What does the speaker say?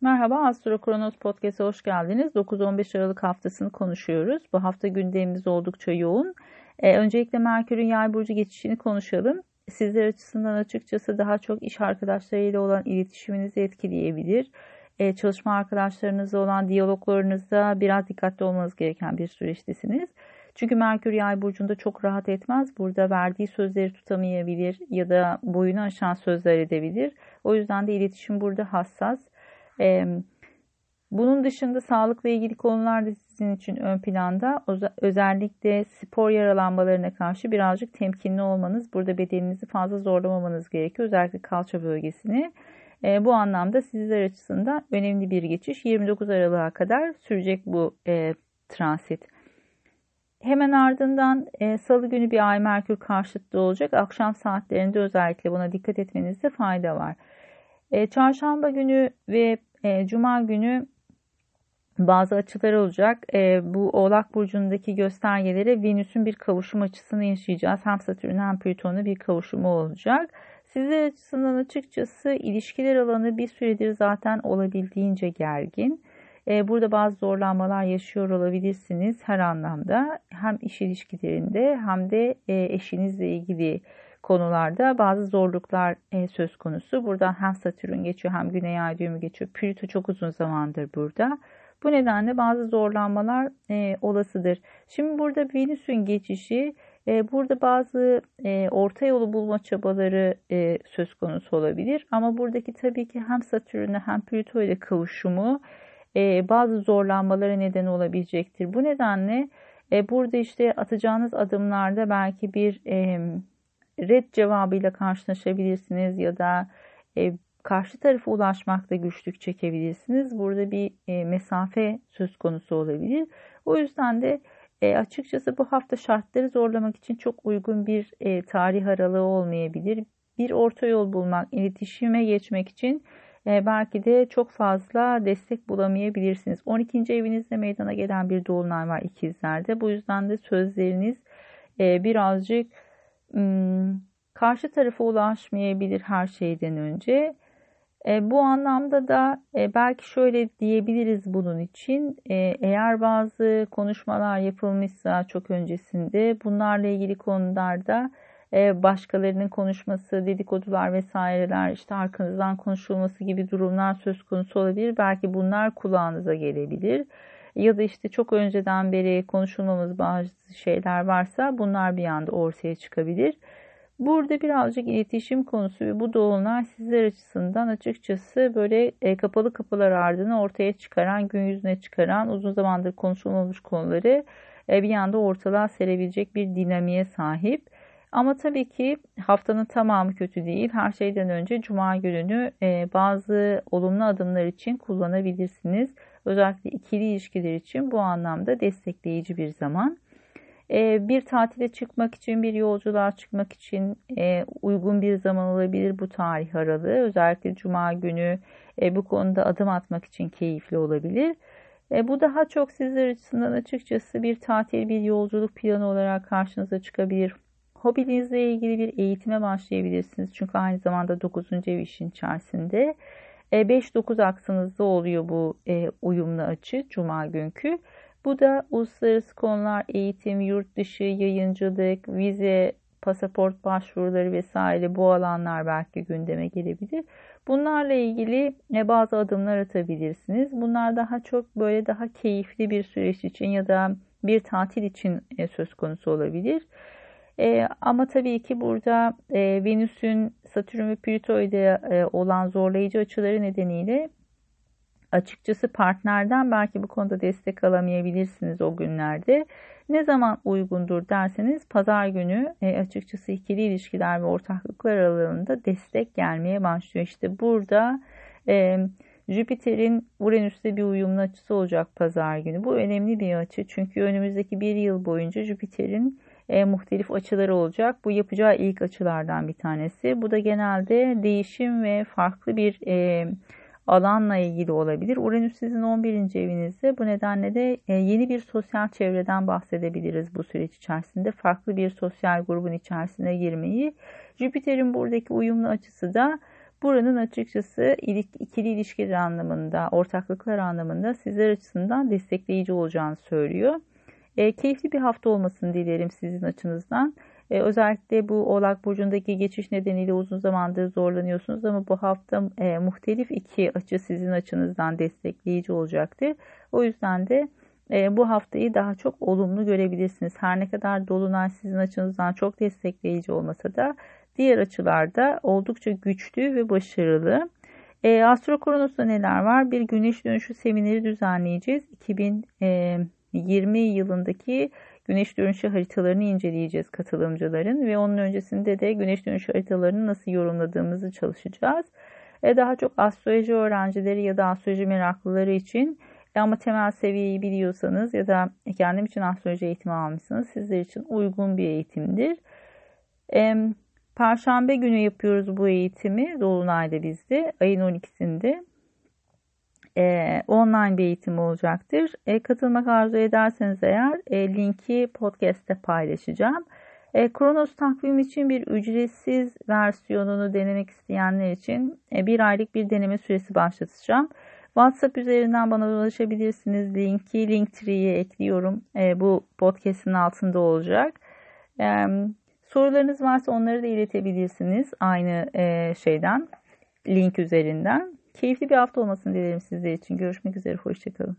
Merhaba Astro Kronos Podcast'a hoş geldiniz. 9-15 Aralık haftasını konuşuyoruz. Bu hafta gündemimiz oldukça yoğun. Ee, öncelikle Merkür'ün yay burcu geçişini konuşalım. Sizler açısından açıkçası daha çok iş arkadaşlarıyla olan iletişiminizi etkileyebilir. Ee, çalışma arkadaşlarınızla olan diyaloglarınızda biraz dikkatli olmanız gereken bir süreçtesiniz. Çünkü Merkür yay burcunda çok rahat etmez. Burada verdiği sözleri tutamayabilir ya da boyunu aşan sözler edebilir. O yüzden de iletişim burada hassas. Bunun dışında sağlıkla ilgili konular da sizin için ön planda. Özellikle spor yaralanmalarına karşı birazcık temkinli olmanız, burada bedeninizi fazla zorlamamanız gerekiyor. Özellikle kalça bölgesini. Bu anlamda sizler açısından önemli bir geçiş. 29 Aralık'a kadar sürecek bu e, transit. Hemen ardından e, salı günü bir ay merkür karşıtı olacak. Akşam saatlerinde özellikle buna dikkat etmenizde fayda var. E, çarşamba günü ve e, cuma günü bazı açılar olacak. E, bu Oğlak Burcu'ndaki göstergelere Venüs'ün bir kavuşum açısını yaşayacağız. Hem Satürn hem Plüton'la bir kavuşumu olacak. Sizler açısından açıkçası ilişkiler alanı bir süredir zaten olabildiğince gergin. E, burada bazı zorlanmalar yaşıyor olabilirsiniz her anlamda. Hem iş ilişkilerinde hem de e, eşinizle ilgili konularda bazı zorluklar e, söz konusu. Burada hem Satürn geçiyor hem Güney Ay düğümü geçiyor. Plüto çok uzun zamandır burada. Bu nedenle bazı zorlanmalar e, olasıdır. Şimdi burada Venüs'ün geçişi e, burada bazı e, orta yolu bulma çabaları e, söz konusu olabilir. Ama buradaki tabii ki hem Satürn'e hem Plüto ile kavuşumu e, bazı zorlanmalara neden olabilecektir. Bu nedenle e, burada işte atacağınız adımlarda belki bir e, red cevabıyla karşılaşabilirsiniz ya da e, karşı tarafa ulaşmakta güçlük çekebilirsiniz. Burada bir e, mesafe söz konusu olabilir. O yüzden de e, açıkçası bu hafta şartları zorlamak için çok uygun bir e, tarih aralığı olmayabilir. Bir orta yol bulmak, iletişime geçmek için e, belki de çok fazla destek bulamayabilirsiniz. 12. evinizde meydana gelen bir dolunay var ikizlerde. Bu yüzden de sözleriniz e, birazcık karşı tarafa ulaşmayabilir her şeyden önce. E, bu anlamda da e, belki şöyle diyebiliriz bunun için e, eğer bazı konuşmalar yapılmışsa çok öncesinde bunlarla ilgili konularda e, başkalarının konuşması, dedikodular vesaireler işte arkanızdan konuşulması gibi durumlar söz konusu olabilir. Belki bunlar kulağınıza gelebilir ya da işte çok önceden beri konuşulmamız bazı şeyler varsa bunlar bir anda ortaya çıkabilir. Burada birazcık iletişim konusu ve bu dolunay sizler açısından açıkçası böyle e, kapalı kapılar ardını ortaya çıkaran, gün yüzüne çıkaran, uzun zamandır konuşulmamış konuları e, bir anda ortalığa serebilecek bir dinamiğe sahip. Ama tabii ki haftanın tamamı kötü değil. Her şeyden önce cuma gününü e, bazı olumlu adımlar için kullanabilirsiniz. Özellikle ikili ilişkiler için bu anlamda destekleyici bir zaman. E, bir tatile çıkmak için, bir yolculuğa çıkmak için e, uygun bir zaman olabilir bu tarih aralığı. Özellikle cuma günü bu konuda adım atmak için keyifli olabilir. Bu daha çok sizler açısından açıkçası bir tatil, bir yolculuk planı olarak karşınıza çıkabilir Hobinizle ilgili bir eğitime başlayabilirsiniz. Çünkü aynı zamanda 9. ev işin içerisinde. 5-9 e, aksınızda oluyor bu e, uyumlu açı Cuma günkü. Bu da uluslararası konular, eğitim, yurt dışı, yayıncılık, vize, pasaport başvuruları vesaire bu alanlar belki gündeme gelebilir. Bunlarla ilgili e, bazı adımlar atabilirsiniz. Bunlar daha çok böyle daha keyifli bir süreç için ya da bir tatil için söz konusu olabilir. E, ama tabii ki burada e, Venüs'ün Satürn ve Plüto ile e, olan zorlayıcı açıları nedeniyle açıkçası partnerden belki bu konuda destek alamayabilirsiniz o günlerde. Ne zaman uygundur derseniz pazar günü e, açıkçası ikili ilişkiler ve ortaklıklar aralığında destek gelmeye başlıyor. İşte burada e, Jüpiter'in Uranüs'le bir uyumlu açısı olacak pazar günü. Bu önemli bir açı çünkü önümüzdeki bir yıl boyunca Jüpiter'in e, muhtelif açıları olacak. Bu yapacağı ilk açılardan bir tanesi. Bu da genelde değişim ve farklı bir e, alanla ilgili olabilir. Uranüs sizin 11. evinizde. Bu nedenle de e, yeni bir sosyal çevreden bahsedebiliriz bu süreç içerisinde. Farklı bir sosyal grubun içerisine girmeyi. Jüpiter'in buradaki uyumlu açısı da Buranın açıkçası ikili ilişkiler anlamında, ortaklıklar anlamında sizler açısından destekleyici olacağını söylüyor. E, keyifli bir hafta olmasını dilerim sizin açınızdan. E, özellikle bu Oğlak Burcu'ndaki geçiş nedeniyle uzun zamandır zorlanıyorsunuz ama bu hafta e, muhtelif iki açı sizin açınızdan destekleyici olacaktır. O yüzden de e, bu haftayı daha çok olumlu görebilirsiniz. Her ne kadar Dolunay sizin açınızdan çok destekleyici olmasa da diğer açılarda oldukça güçlü ve başarılı. E, Astro Kronos'ta neler var? Bir güneş dönüşü semineri düzenleyeceğiz. 2020 yılındaki güneş dönüşü haritalarını inceleyeceğiz katılımcıların ve onun öncesinde de güneş dönüşü haritalarını nasıl yorumladığımızı çalışacağız. E, daha çok astroloji öğrencileri ya da astroloji meraklıları için ama temel seviyeyi biliyorsanız ya da kendim için astroloji eğitimi almışsınız sizler için uygun bir eğitimdir. E, Perşembe günü yapıyoruz bu eğitimi Dolunay'da bizde ayın 12'sinde e, online bir eğitim olacaktır. E, katılmak arzu ederseniz eğer e, linki podcast'te paylaşacağım. E, Kronos takvim için bir ücretsiz versiyonunu denemek isteyenler için e, bir aylık bir deneme süresi başlatacağım. WhatsApp üzerinden bana ulaşabilirsiniz. Linki Linktree'ye ekliyorum. E, bu podcast'in altında olacak. E, sorularınız varsa onları da iletebilirsiniz aynı e, şeyden link üzerinden. Keyifli bir hafta olmasını dilerim sizler için. Görüşmek üzere. Hoşçakalın.